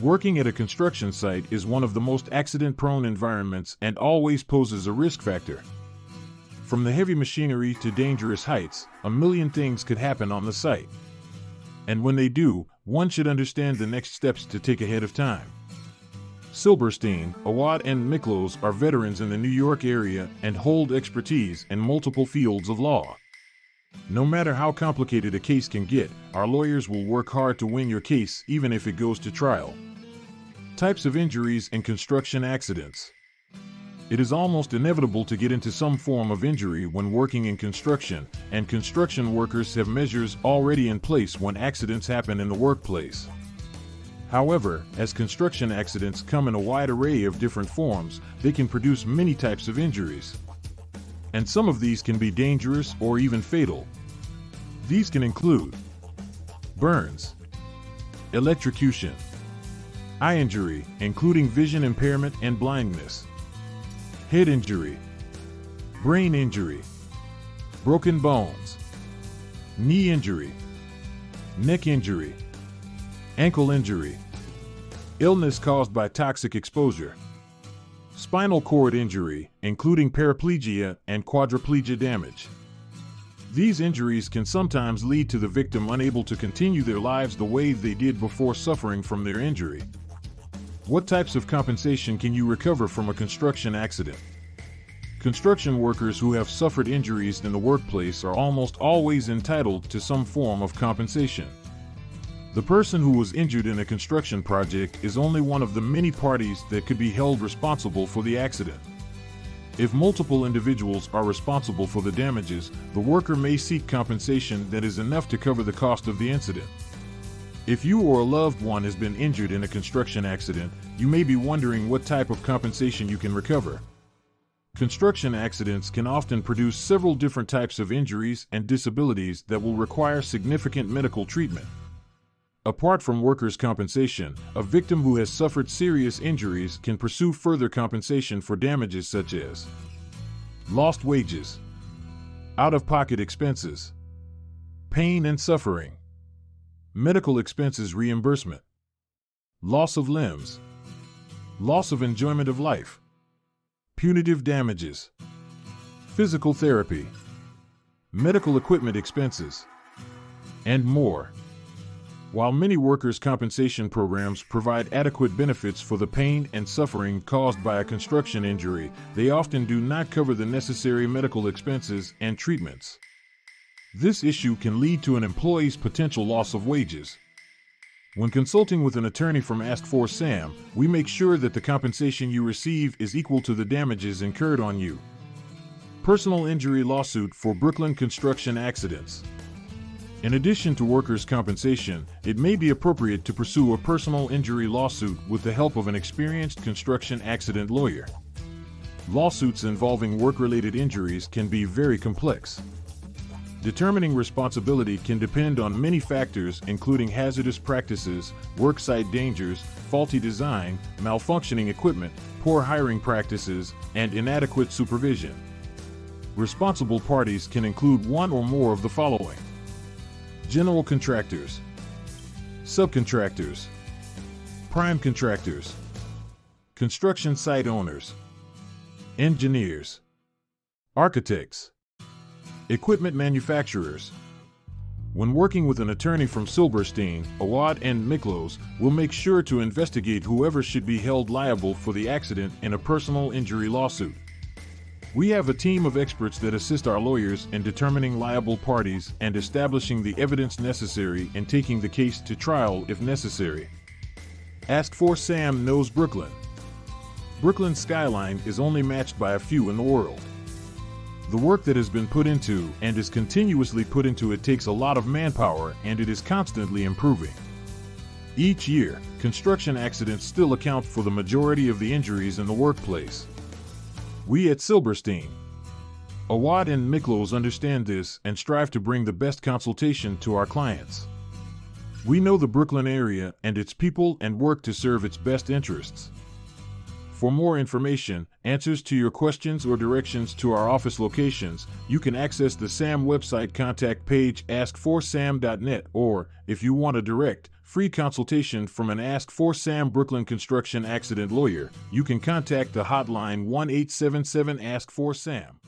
Working at a construction site is one of the most accident prone environments and always poses a risk factor. From the heavy machinery to dangerous heights, a million things could happen on the site. And when they do, one should understand the next steps to take ahead of time. Silberstein, Awad, and Miklos are veterans in the New York area and hold expertise in multiple fields of law. No matter how complicated a case can get, our lawyers will work hard to win your case even if it goes to trial. Types of injuries and construction accidents. It is almost inevitable to get into some form of injury when working in construction, and construction workers have measures already in place when accidents happen in the workplace. However, as construction accidents come in a wide array of different forms, they can produce many types of injuries. And some of these can be dangerous or even fatal. These can include burns, electrocution, eye injury, including vision impairment and blindness, head injury, brain injury, broken bones, knee injury, neck injury, ankle injury, illness caused by toxic exposure, spinal cord injury, including paraplegia and quadriplegia damage. These injuries can sometimes lead to the victim unable to continue their lives the way they did before suffering from their injury. What types of compensation can you recover from a construction accident? Construction workers who have suffered injuries in the workplace are almost always entitled to some form of compensation. The person who was injured in a construction project is only one of the many parties that could be held responsible for the accident. If multiple individuals are responsible for the damages, the worker may seek compensation that is enough to cover the cost of the incident. If you or a loved one has been injured in a construction accident, you may be wondering what type of compensation you can recover. Construction accidents can often produce several different types of injuries and disabilities that will require significant medical treatment. Apart from workers' compensation, a victim who has suffered serious injuries can pursue further compensation for damages such as lost wages, out of pocket expenses, pain and suffering, medical expenses reimbursement, loss of limbs, loss of enjoyment of life, punitive damages, physical therapy, medical equipment expenses, and more. While many workers' compensation programs provide adequate benefits for the pain and suffering caused by a construction injury, they often do not cover the necessary medical expenses and treatments. This issue can lead to an employee's potential loss of wages. When consulting with an attorney from Ask for Sam, we make sure that the compensation you receive is equal to the damages incurred on you. Personal injury lawsuit for Brooklyn construction accidents. In addition to workers' compensation, it may be appropriate to pursue a personal injury lawsuit with the help of an experienced construction accident lawyer. Lawsuits involving work related injuries can be very complex. Determining responsibility can depend on many factors, including hazardous practices, worksite dangers, faulty design, malfunctioning equipment, poor hiring practices, and inadequate supervision. Responsible parties can include one or more of the following. General contractors, subcontractors, prime contractors, construction site owners, engineers, architects, equipment manufacturers. When working with an attorney from Silberstein, Awad, and Miklos, we'll make sure to investigate whoever should be held liable for the accident in a personal injury lawsuit. We have a team of experts that assist our lawyers in determining liable parties and establishing the evidence necessary and taking the case to trial if necessary. Ask for Sam knows Brooklyn. Brooklyn's skyline is only matched by a few in the world. The work that has been put into and is continuously put into it takes a lot of manpower and it is constantly improving. Each year, construction accidents still account for the majority of the injuries in the workplace. We at Silberstein, Awad and Miklos understand this and strive to bring the best consultation to our clients. We know the Brooklyn area and its people and work to serve its best interests. For more information, answers to your questions, or directions to our office locations, you can access the SAM website contact page askforsam.net or, if you want a direct, free consultation from an Ask for Sam Brooklyn construction accident lawyer. You can contact the hotline 1 877 Ask for Sam.